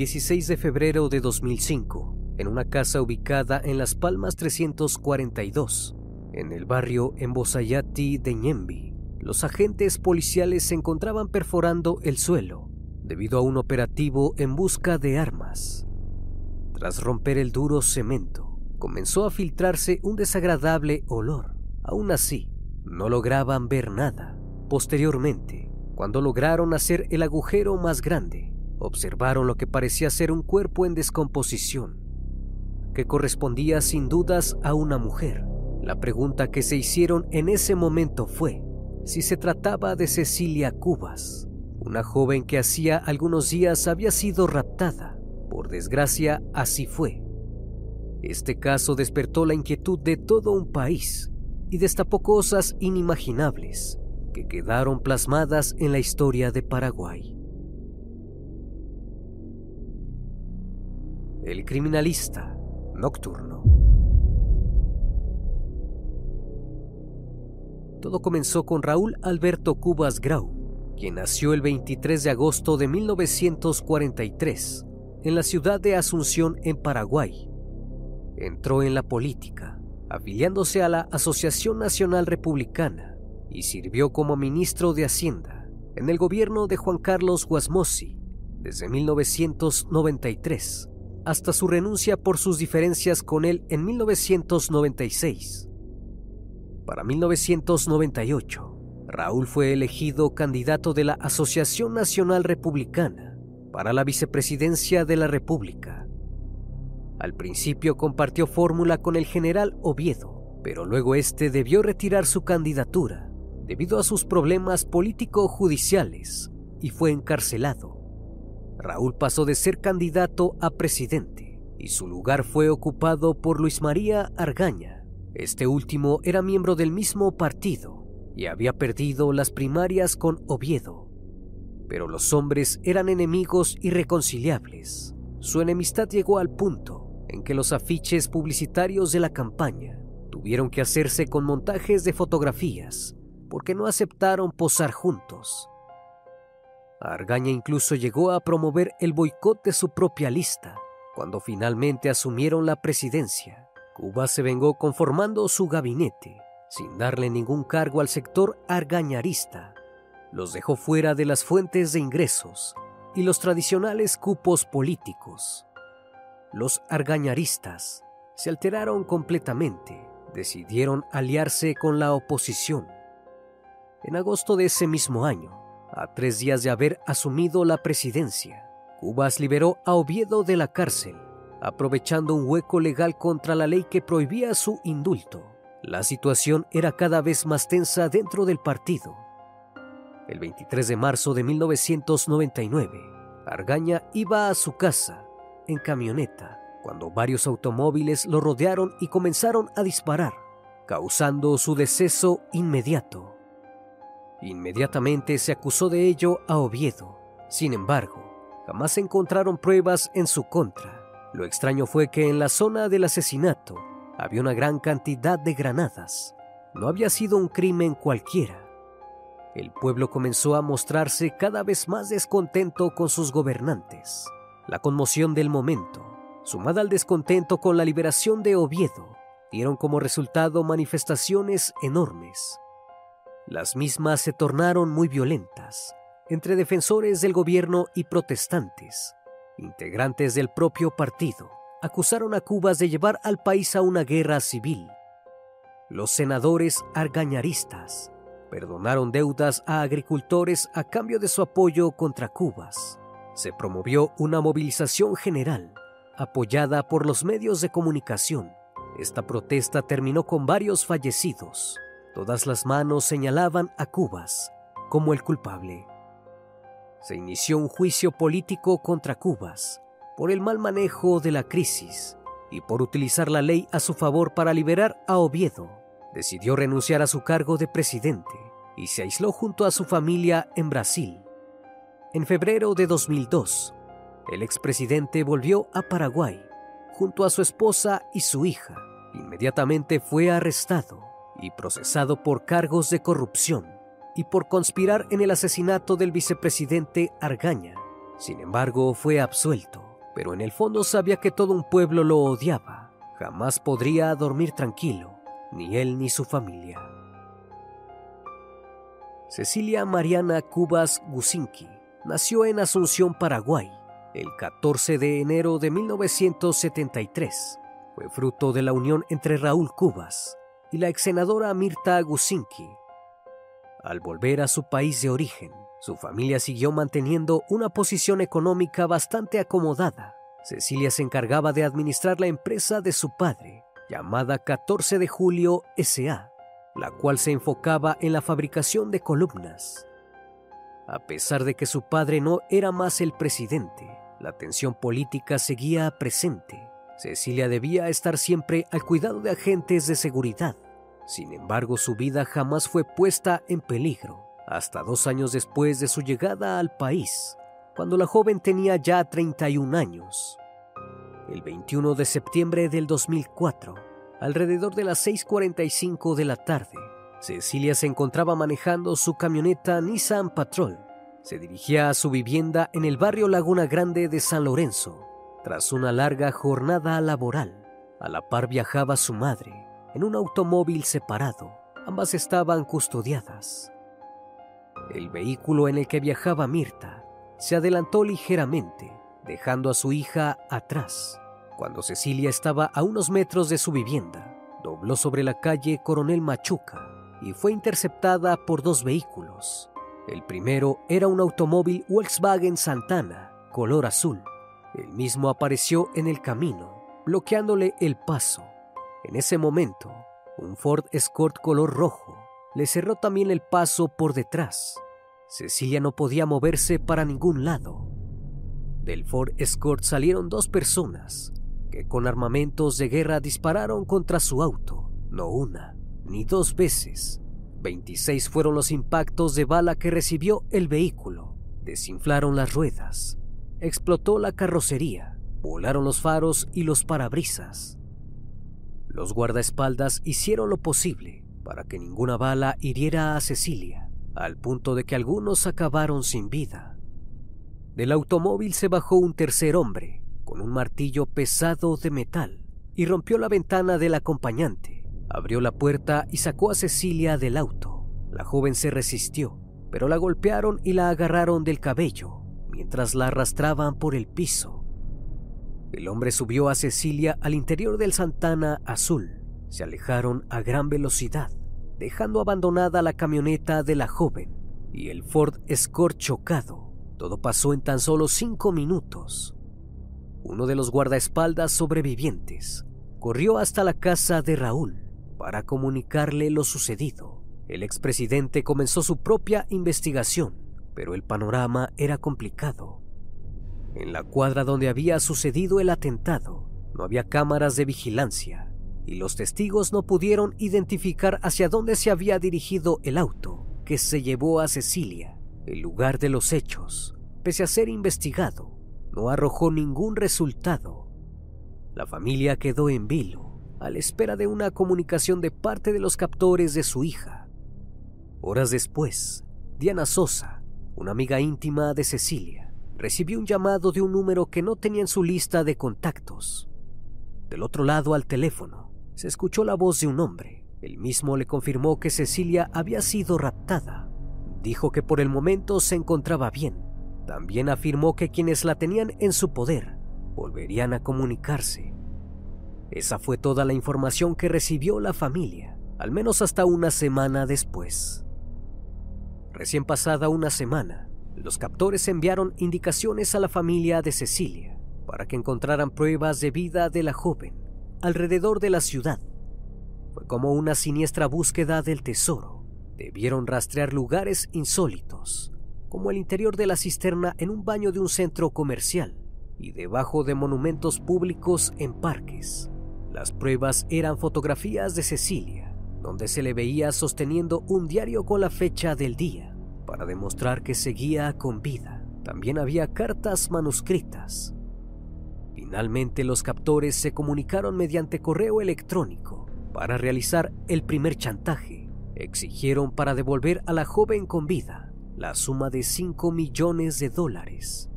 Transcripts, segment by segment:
16 de febrero de 2005, en una casa ubicada en Las Palmas 342, en el barrio Embosayati de Ñembi, los agentes policiales se encontraban perforando el suelo debido a un operativo en busca de armas. Tras romper el duro cemento, comenzó a filtrarse un desagradable olor. Aún así, no lograban ver nada. Posteriormente, cuando lograron hacer el agujero más grande, observaron lo que parecía ser un cuerpo en descomposición, que correspondía sin dudas a una mujer. La pregunta que se hicieron en ese momento fue si se trataba de Cecilia Cubas, una joven que hacía algunos días había sido raptada. Por desgracia, así fue. Este caso despertó la inquietud de todo un país y destapó cosas inimaginables que quedaron plasmadas en la historia de Paraguay. El criminalista nocturno. Todo comenzó con Raúl Alberto Cubas Grau, quien nació el 23 de agosto de 1943 en la ciudad de Asunción, en Paraguay. Entró en la política, afiliándose a la Asociación Nacional Republicana y sirvió como ministro de Hacienda en el gobierno de Juan Carlos Guasmosi desde 1993 hasta su renuncia por sus diferencias con él en 1996. Para 1998, Raúl fue elegido candidato de la Asociación Nacional Republicana para la vicepresidencia de la República. Al principio compartió fórmula con el general Oviedo, pero luego este debió retirar su candidatura debido a sus problemas político-judiciales y fue encarcelado. Raúl pasó de ser candidato a presidente y su lugar fue ocupado por Luis María Argaña. Este último era miembro del mismo partido y había perdido las primarias con Oviedo. Pero los hombres eran enemigos irreconciliables. Su enemistad llegó al punto en que los afiches publicitarios de la campaña tuvieron que hacerse con montajes de fotografías porque no aceptaron posar juntos. Argaña incluso llegó a promover el boicot de su propia lista. Cuando finalmente asumieron la presidencia, Cuba se vengó conformando su gabinete, sin darle ningún cargo al sector argañarista. Los dejó fuera de las fuentes de ingresos y los tradicionales cupos políticos. Los argañaristas se alteraron completamente, decidieron aliarse con la oposición. En agosto de ese mismo año, a tres días de haber asumido la presidencia, Cubas liberó a Oviedo de la cárcel, aprovechando un hueco legal contra la ley que prohibía su indulto. La situación era cada vez más tensa dentro del partido. El 23 de marzo de 1999, Argaña iba a su casa en camioneta cuando varios automóviles lo rodearon y comenzaron a disparar, causando su deceso inmediato. Inmediatamente se acusó de ello a Oviedo. Sin embargo, jamás se encontraron pruebas en su contra. Lo extraño fue que en la zona del asesinato había una gran cantidad de granadas. No había sido un crimen cualquiera. El pueblo comenzó a mostrarse cada vez más descontento con sus gobernantes. La conmoción del momento, sumada al descontento con la liberación de Oviedo, dieron como resultado manifestaciones enormes. Las mismas se tornaron muy violentas entre defensores del gobierno y protestantes. Integrantes del propio partido acusaron a Cuba de llevar al país a una guerra civil. Los senadores argañaristas perdonaron deudas a agricultores a cambio de su apoyo contra Cubas. Se promovió una movilización general apoyada por los medios de comunicación. Esta protesta terminó con varios fallecidos. Todas las manos señalaban a Cubas como el culpable. Se inició un juicio político contra Cubas por el mal manejo de la crisis y por utilizar la ley a su favor para liberar a Oviedo. Decidió renunciar a su cargo de presidente y se aisló junto a su familia en Brasil. En febrero de 2002, el expresidente volvió a Paraguay junto a su esposa y su hija. Inmediatamente fue arrestado y procesado por cargos de corrupción y por conspirar en el asesinato del vicepresidente Argaña. Sin embargo, fue absuelto, pero en el fondo sabía que todo un pueblo lo odiaba. Jamás podría dormir tranquilo, ni él ni su familia. Cecilia Mariana Cubas Gusinki nació en Asunción, Paraguay, el 14 de enero de 1973. Fue fruto de la unión entre Raúl Cubas y la ex senadora Mirta Gusinki. Al volver a su país de origen, su familia siguió manteniendo una posición económica bastante acomodada. Cecilia se encargaba de administrar la empresa de su padre, llamada 14 de Julio SA, la cual se enfocaba en la fabricación de columnas. A pesar de que su padre no era más el presidente, la tensión política seguía presente. Cecilia debía estar siempre al cuidado de agentes de seguridad. Sin embargo, su vida jamás fue puesta en peligro, hasta dos años después de su llegada al país, cuando la joven tenía ya 31 años. El 21 de septiembre del 2004, alrededor de las 6.45 de la tarde, Cecilia se encontraba manejando su camioneta Nissan Patrol. Se dirigía a su vivienda en el barrio Laguna Grande de San Lorenzo. Tras una larga jornada laboral, a la par viajaba su madre en un automóvil separado. Ambas estaban custodiadas. El vehículo en el que viajaba Mirta se adelantó ligeramente, dejando a su hija atrás. Cuando Cecilia estaba a unos metros de su vivienda, dobló sobre la calle Coronel Machuca y fue interceptada por dos vehículos. El primero era un automóvil Volkswagen Santana, color azul. El mismo apareció en el camino, bloqueándole el paso. En ese momento, un Ford Escort color rojo le cerró también el paso por detrás. Cecilia no podía moverse para ningún lado. Del Ford Escort salieron dos personas que con armamentos de guerra dispararon contra su auto, no una, ni dos veces. 26 fueron los impactos de bala que recibió el vehículo. Desinflaron las ruedas, explotó la carrocería, volaron los faros y los parabrisas. Los guardaespaldas hicieron lo posible para que ninguna bala hiriera a Cecilia, al punto de que algunos acabaron sin vida. Del automóvil se bajó un tercer hombre, con un martillo pesado de metal, y rompió la ventana del acompañante. Abrió la puerta y sacó a Cecilia del auto. La joven se resistió, pero la golpearon y la agarraron del cabello mientras la arrastraban por el piso. El hombre subió a Cecilia al interior del Santana azul. Se alejaron a gran velocidad, dejando abandonada la camioneta de la joven y el Ford Escort chocado. Todo pasó en tan solo cinco minutos. Uno de los guardaespaldas sobrevivientes corrió hasta la casa de Raúl para comunicarle lo sucedido. El expresidente comenzó su propia investigación, pero el panorama era complicado. En la cuadra donde había sucedido el atentado, no había cámaras de vigilancia y los testigos no pudieron identificar hacia dónde se había dirigido el auto que se llevó a Cecilia. El lugar de los hechos, pese a ser investigado, no arrojó ningún resultado. La familia quedó en vilo a la espera de una comunicación de parte de los captores de su hija. Horas después, Diana Sosa, una amiga íntima de Cecilia, recibió un llamado de un número que no tenía en su lista de contactos. Del otro lado al teléfono, se escuchó la voz de un hombre. El mismo le confirmó que Cecilia había sido raptada. Dijo que por el momento se encontraba bien. También afirmó que quienes la tenían en su poder volverían a comunicarse esa fue toda la información que recibió la familia, al menos hasta una semana después. Recién pasada una semana, los captores enviaron indicaciones a la familia de Cecilia para que encontraran pruebas de vida de la joven alrededor de la ciudad. Fue como una siniestra búsqueda del tesoro. Debieron rastrear lugares insólitos, como el interior de la cisterna en un baño de un centro comercial y debajo de monumentos públicos en parques. Las pruebas eran fotografías de Cecilia, donde se le veía sosteniendo un diario con la fecha del día, para demostrar que seguía con vida. También había cartas manuscritas. Finalmente los captores se comunicaron mediante correo electrónico para realizar el primer chantaje. Exigieron para devolver a la joven con vida la suma de 5 millones de dólares.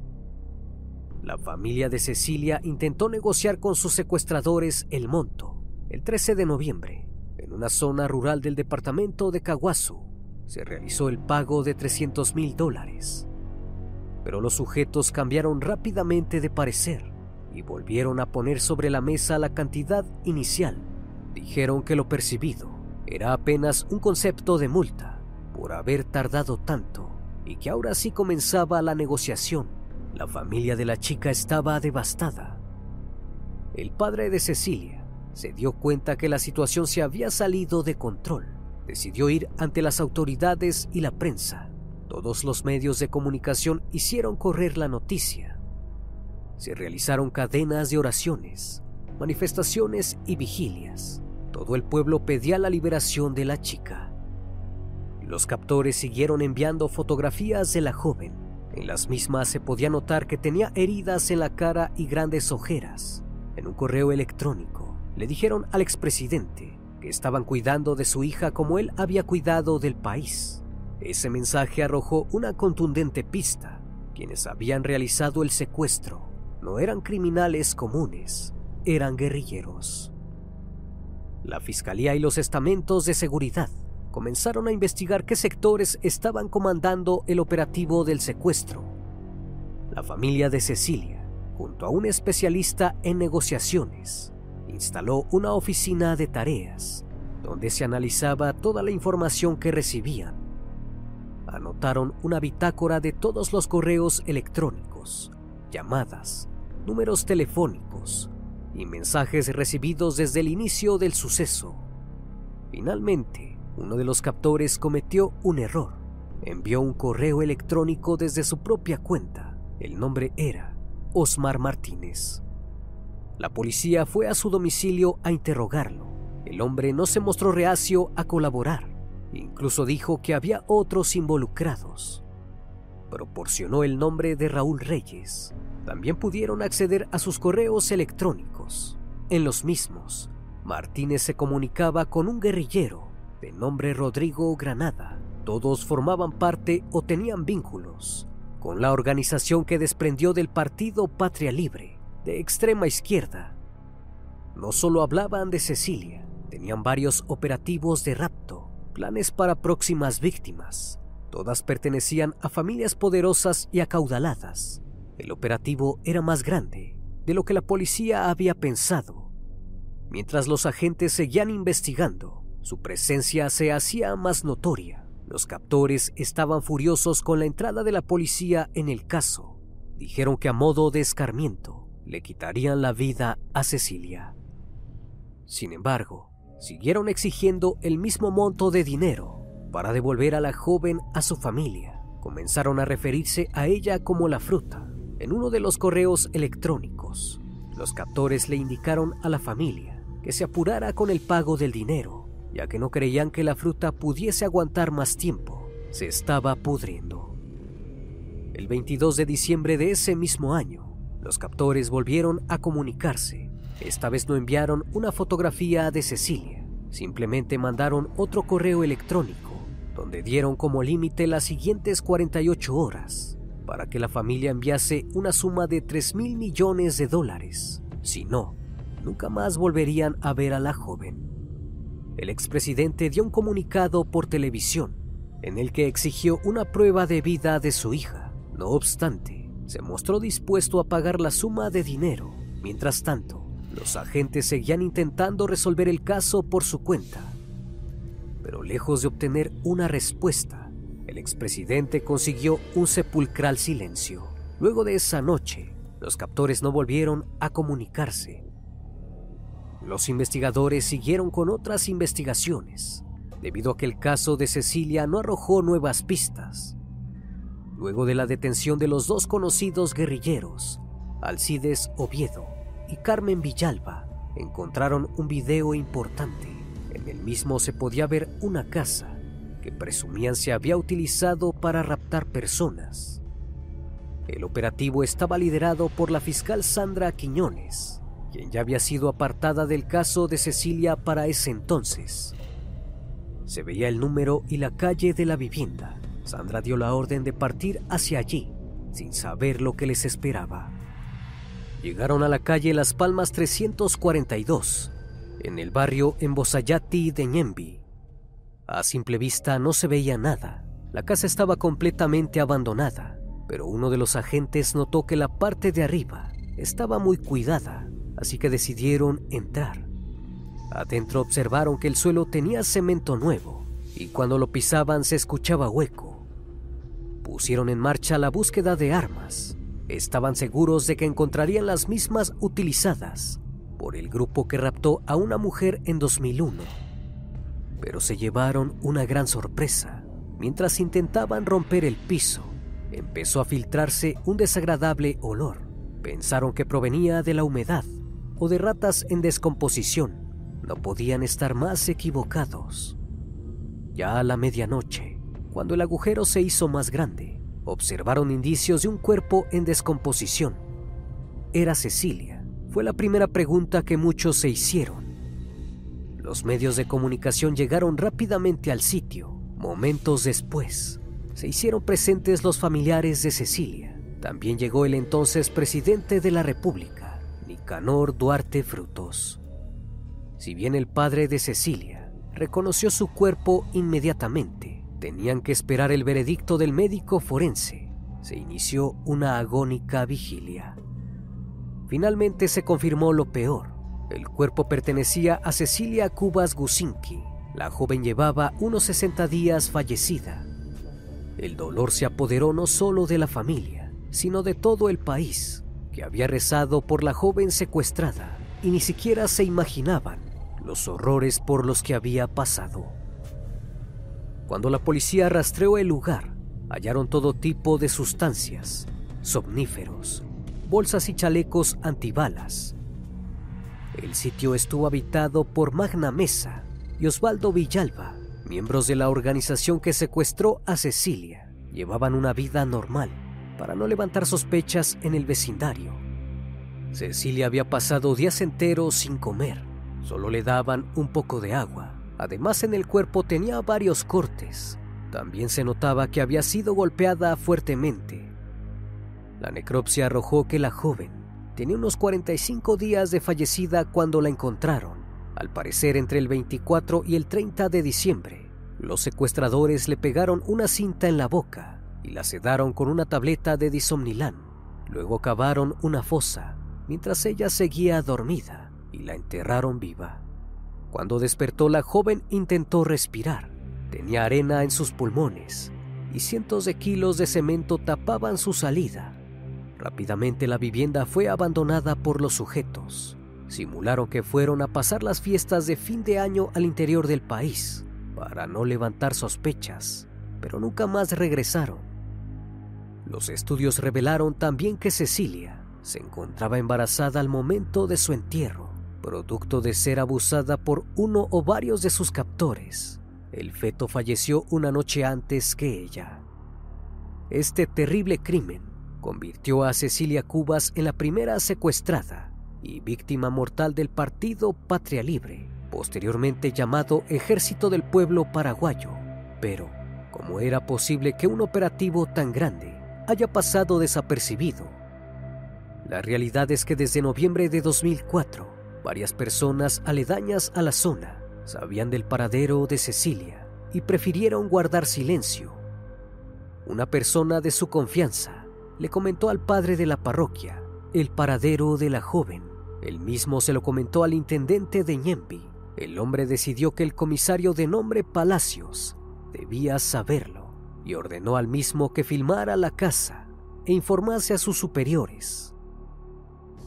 La familia de Cecilia intentó negociar con sus secuestradores el monto. El 13 de noviembre, en una zona rural del departamento de Kawasu, se realizó el pago de 300 mil dólares. Pero los sujetos cambiaron rápidamente de parecer y volvieron a poner sobre la mesa la cantidad inicial. Dijeron que lo percibido era apenas un concepto de multa por haber tardado tanto y que ahora sí comenzaba la negociación. La familia de la chica estaba devastada. El padre de Cecilia se dio cuenta que la situación se había salido de control. Decidió ir ante las autoridades y la prensa. Todos los medios de comunicación hicieron correr la noticia se realizaron cadenas de oraciones, manifestaciones y vigilias. Todo el pueblo pedía la liberación de la chica. Los captores siguieron enviando fotografías de la joven. En las mismas se podía notar que tenía heridas en la cara y grandes ojeras. En un correo electrónico le dijeron al expresidente estaban cuidando de su hija como él había cuidado del país. Ese mensaje arrojó una contundente pista. Quienes habían realizado el secuestro no eran criminales comunes, eran guerrilleros. La fiscalía y los estamentos de seguridad comenzaron a investigar qué sectores estaban comandando el operativo del secuestro. La familia de Cecilia, junto a un especialista en negociaciones, instaló una oficina de tareas donde se analizaba toda la información que recibían. Anotaron una bitácora de todos los correos electrónicos, llamadas, números telefónicos y mensajes recibidos desde el inicio del suceso. Finalmente, uno de los captores cometió un error. Envió un correo electrónico desde su propia cuenta. El nombre era Osmar Martínez. La policía fue a su domicilio a interrogarlo. El hombre no se mostró reacio a colaborar. Incluso dijo que había otros involucrados. Proporcionó el nombre de Raúl Reyes, también pudieron acceder a sus correos electrónicos. En los mismos, Martínez se comunicaba con un guerrillero de nombre Rodrigo Granada. Todos formaban parte o tenían vínculos con la organización que desprendió del Partido Patria Libre, de extrema izquierda. No solo hablaban de Cecilia, tenían varios operativos de rapto, planes para próximas víctimas. Todas pertenecían a familias poderosas y acaudaladas, el operativo era más grande de lo que la policía había pensado. Mientras los agentes seguían investigando, su presencia se hacía más notoria. Los captores estaban furiosos con la entrada de la policía en el caso. Dijeron que a modo de escarmiento le quitarían la vida a Cecilia. Sin embargo, siguieron exigiendo el mismo monto de dinero para devolver a la joven a su familia. Comenzaron a referirse a ella como la fruta en uno de los correos electrónicos, los captores le indicaron a la familia que se apurara con el pago del dinero, ya que no creían que la fruta pudiese aguantar más tiempo. Se estaba pudriendo. El 22 de diciembre de ese mismo año, los captores volvieron a comunicarse. Esta vez no enviaron una fotografía de Cecilia, simplemente mandaron otro correo electrónico, donde dieron como límite las siguientes 48 horas para que la familia enviase una suma de 3 mil millones de dólares. Si no, nunca más volverían a ver a la joven. El expresidente dio un comunicado por televisión en el que exigió una prueba de vida de su hija. No obstante, se mostró dispuesto a pagar la suma de dinero. Mientras tanto, los agentes seguían intentando resolver el caso por su cuenta. Pero lejos de obtener una respuesta, el expresidente consiguió un sepulcral silencio. Luego de esa noche, Los captores no volvieron a comunicarse. Los investigadores siguieron con otras investigaciones, debido a que el caso de Cecilia no arrojó nuevas pistas. Luego de la detención de los dos conocidos guerrilleros, Alcides Oviedo y Carmen Villalba, encontraron un video importante. En el mismo se podía ver una casa que presumían se había utilizado para raptar personas. El operativo estaba liderado por la fiscal Sandra Quiñones, quien ya había sido apartada del caso de Cecilia para ese entonces. Se veía el número y la calle de la vivienda. Sandra dio la orden de partir hacia allí, sin saber lo que les esperaba. Llegaron a la calle Las Palmas 342, en el barrio Embosayati de Ñembi, a simple vista no se veía nada. La casa estaba completamente abandonada, pero uno de los agentes notó que la parte de arriba estaba muy cuidada, así que decidieron entrar. Adentro observaron que el suelo tenía cemento nuevo y cuando lo pisaban se escuchaba hueco. Pusieron en marcha la búsqueda de armas. Estaban seguros de que encontrarían las mismas utilizadas por el grupo que raptó a una mujer en 2001 pero se llevaron una gran sorpresa. Mientras intentaban romper el piso, empezó a filtrarse un desagradable olor. Pensaron que provenía de la humedad o de ratas en descomposición. No podían estar más equivocados. Ya a la medianoche, cuando el agujero se hizo más grande, observaron indicios de un cuerpo en descomposición. Era Cecilia. Fue la primera pregunta que muchos se hicieron. Los medios de comunicación llegaron rápidamente al sitio. Momentos después, se hicieron presentes los familiares de Cecilia. También llegó el entonces presidente de la República, Nicanor Duarte Frutos. Si bien el padre de Cecilia reconoció su cuerpo inmediatamente, tenían que esperar el veredicto del médico forense. Se inició una agónica vigilia. Finalmente se confirmó lo peor. El cuerpo pertenecía a Cecilia Cubas Gusinki. La joven llevaba unos 60 días fallecida. El dolor se apoderó no solo de la familia, sino de todo el país, que había rezado por la joven secuestrada y ni siquiera se imaginaban los horrores por los que había pasado. Cuando la policía rastreó el lugar, hallaron todo tipo de sustancias, somníferos, bolsas y chalecos antibalas, el sitio estuvo habitado por Magna Mesa y Osvaldo Villalba, miembros de la organización que secuestró a Cecilia. Llevaban una vida normal para no levantar sospechas en el vecindario. Cecilia había pasado días enteros sin comer, solo le daban un poco de agua. Además en el cuerpo tenía varios cortes. También se notaba que había sido golpeada fuertemente. La necropsia arrojó que la joven Tenía unos 45 días de fallecida cuando la encontraron. Al parecer entre el 24 y el 30 de diciembre, los secuestradores le pegaron una cinta en la boca y la sedaron con una tableta de disomnilán. Luego cavaron una fosa mientras ella seguía dormida y la enterraron viva. Cuando despertó la joven intentó respirar. Tenía arena en sus pulmones y cientos de kilos de cemento tapaban su salida. Rápidamente la vivienda fue abandonada por los sujetos. Simularon que fueron a pasar las fiestas de fin de año al interior del país para no levantar sospechas, pero nunca más regresaron. Los estudios revelaron también que Cecilia se encontraba embarazada al momento de su entierro, producto de ser abusada por uno o varios de sus captores. El feto falleció una noche antes que ella. Este terrible crimen convirtió a Cecilia Cubas en la primera secuestrada y víctima mortal del partido Patria Libre, posteriormente llamado Ejército del Pueblo Paraguayo. Pero, ¿cómo era posible que un operativo tan grande haya pasado desapercibido? La realidad es que desde noviembre de 2004, varias personas aledañas a la zona sabían del paradero de Cecilia y prefirieron guardar silencio. Una persona de su confianza le comentó al padre de la parroquia el paradero de la joven. El mismo se lo comentó al intendente de Ñempi. El hombre decidió que el comisario de nombre Palacios debía saberlo y ordenó al mismo que filmara la casa e informase a sus superiores.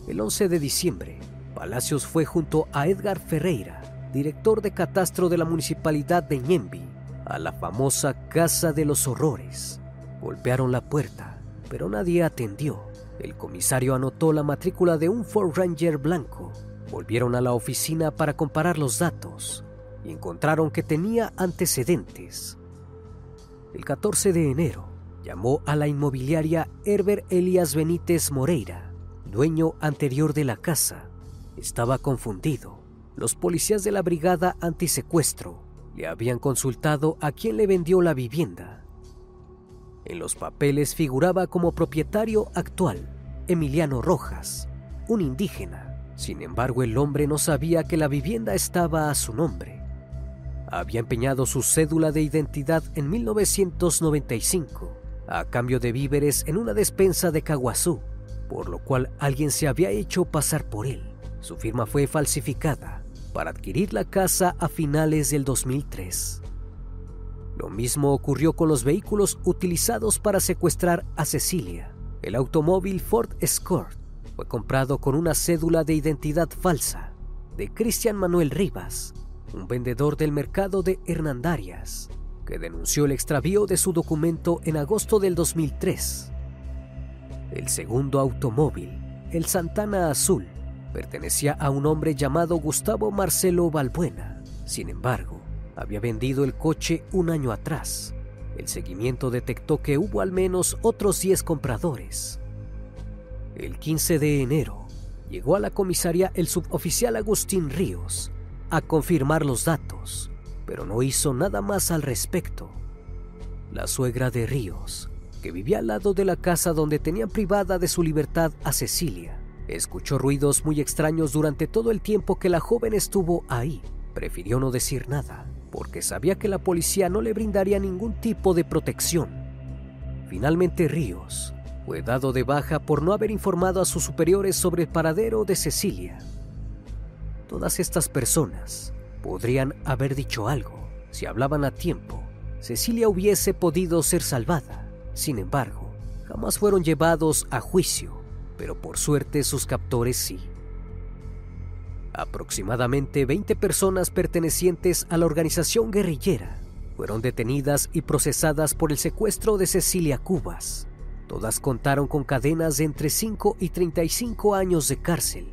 El 11 de diciembre, Palacios fue junto a Edgar Ferreira, director de catastro de la municipalidad de Ñemby, a la famosa Casa de los Horrores. Golpearon la puerta, pero nadie atendió. El comisario anotó la matrícula de un Ford Ranger blanco. Volvieron a la oficina para comparar los datos y encontraron que tenía antecedentes. El 14 de enero, llamó a la inmobiliaria Herbert Elias Benítez Moreira, dueño anterior de la casa. Estaba confundido. Los policías de la brigada antisecuestro le habían consultado a quién le vendió la vivienda. En los papeles figuraba como propietario actual Emiliano Rojas, un indígena. Sin embargo, el hombre no sabía que la vivienda estaba a su nombre. Había empeñado su cédula de identidad en 1995 a cambio de víveres en una despensa de Caguazú, por lo cual alguien se había hecho pasar por él. Su firma fue falsificada para adquirir la casa a finales del 2003. Lo mismo ocurrió con los vehículos utilizados para secuestrar a Cecilia. El automóvil Ford Escort fue comprado con una cédula de identidad falsa de Cristian Manuel Rivas, un vendedor del mercado de Hernandarias, que denunció el extravío de su documento en agosto del 2003. El segundo automóvil, el Santana Azul, pertenecía a un hombre llamado Gustavo Marcelo Balbuena. Sin embargo, había vendido el coche un año atrás. El seguimiento detectó que hubo al menos otros 10 compradores. El 15 de enero, llegó a la comisaría el suboficial Agustín Ríos a confirmar los datos pero no hizo nada más al respecto. La suegra de Ríos, que vivía al lado de la casa donde tenían privada de su libertad a Cecilia, escuchó ruidos muy extraños durante todo el tiempo que la joven estuvo ahí. Prefirió no decir nada, porque sabía que la policía no le brindaría ningún tipo de protección. Finalmente Ríos fue dado de baja por no haber informado a sus superiores sobre el paradero de Cecilia. Todas estas personas Podrían haber dicho algo. Si hablaban a tiempo, Cecilia hubiese podido ser salvada. Sin embargo, jamás fueron llevados a juicio, pero por suerte sus captores sí. Aproximadamente 20 personas pertenecientes a la organización guerrillera fueron detenidas y procesadas por el secuestro de Cecilia Cubas. Todas contaron con cadenas de entre 5 y 35 años de cárcel.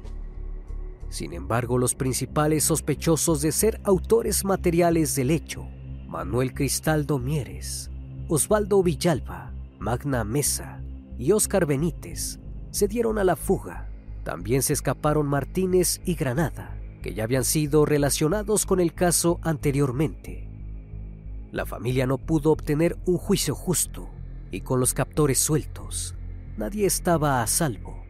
Sin embargo, los principales sospechosos de ser autores materiales del hecho, Manuel Cristaldo Mieres, Osvaldo Villalba, Magna Mesa y Óscar Benítez, se dieron a la fuga. También se escaparon Martínez y Granada, que ya habían sido relacionados con el caso anteriormente. La familia no pudo obtener un juicio justo y con los captores sueltos, nadie estaba a salvo.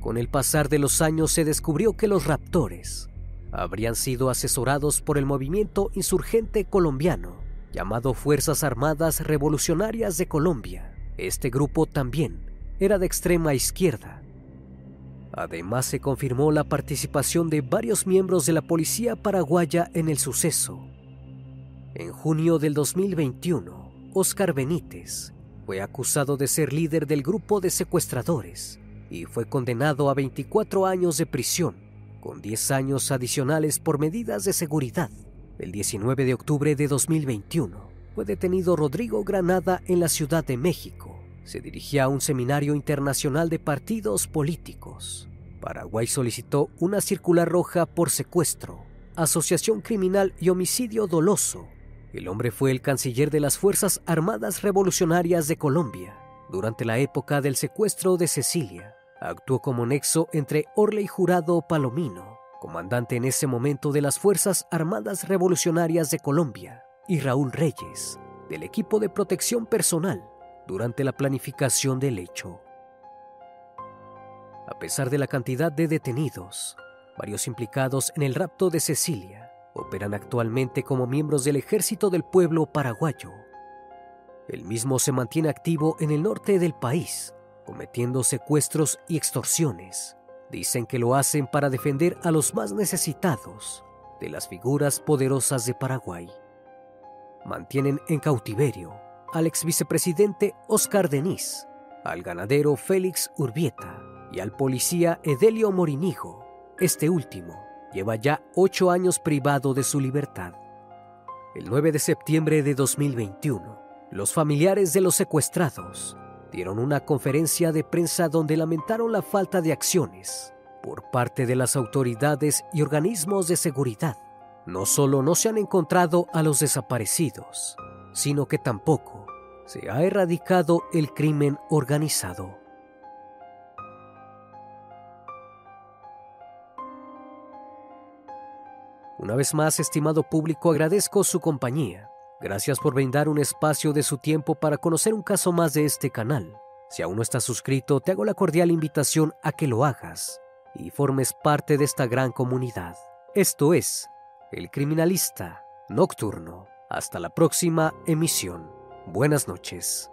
Con el pasar de los años se descubrió que los raptores habrían sido asesorados por el movimiento insurgente colombiano llamado Fuerzas Armadas Revolucionarias de Colombia. Este grupo también era de extrema izquierda. Además se confirmó la participación de varios miembros de la policía paraguaya en el suceso. En junio del 2021, Oscar Benítez fue acusado de ser líder del grupo de secuestradores y fue condenado a 24 años de prisión, con 10 años adicionales por medidas de seguridad. El 19 de octubre de 2021 fue detenido Rodrigo Granada en la Ciudad de México. Se dirigía a un seminario internacional de partidos políticos. Paraguay solicitó una circular roja por secuestro, asociación criminal y homicidio doloso. El hombre fue el canciller de las Fuerzas Armadas Revolucionarias de Colombia durante la época del secuestro de Cecilia. Actuó como nexo entre Orley Jurado Palomino, comandante en ese momento de las Fuerzas Armadas Revolucionarias de Colombia, y Raúl Reyes, del equipo de protección personal, durante la planificación del hecho. A pesar de la cantidad de detenidos, varios implicados en el rapto de Cecilia operan actualmente como miembros del Ejército del Pueblo Paraguayo. El mismo se mantiene activo en el norte del país, cometiendo secuestros y extorsiones. Dicen que lo hacen para defender a los más necesitados de las figuras poderosas de Paraguay. Mantienen en cautiverio al ex vicepresidente Oscar Denis, al ganadero Félix Urbieta y al policía Edelio Morinigo. Este último lleva ya ocho años privado de su libertad. El 9 de septiembre de 2021, los familiares de los secuestrados dieron una conferencia de prensa donde lamentaron la falta de acciones por parte de las autoridades y organismos de seguridad. No solo no se han encontrado a los desaparecidos, sino que tampoco se ha erradicado el crimen organizado. Una vez más, estimado público, agradezco su compañía. Gracias por brindar un espacio de su tiempo para conocer un caso más de este canal. Si aún no estás suscrito, te hago la cordial invitación a que lo hagas y formes parte de esta gran comunidad. Esto es El Criminalista Nocturno. Hasta la próxima emisión. Buenas noches.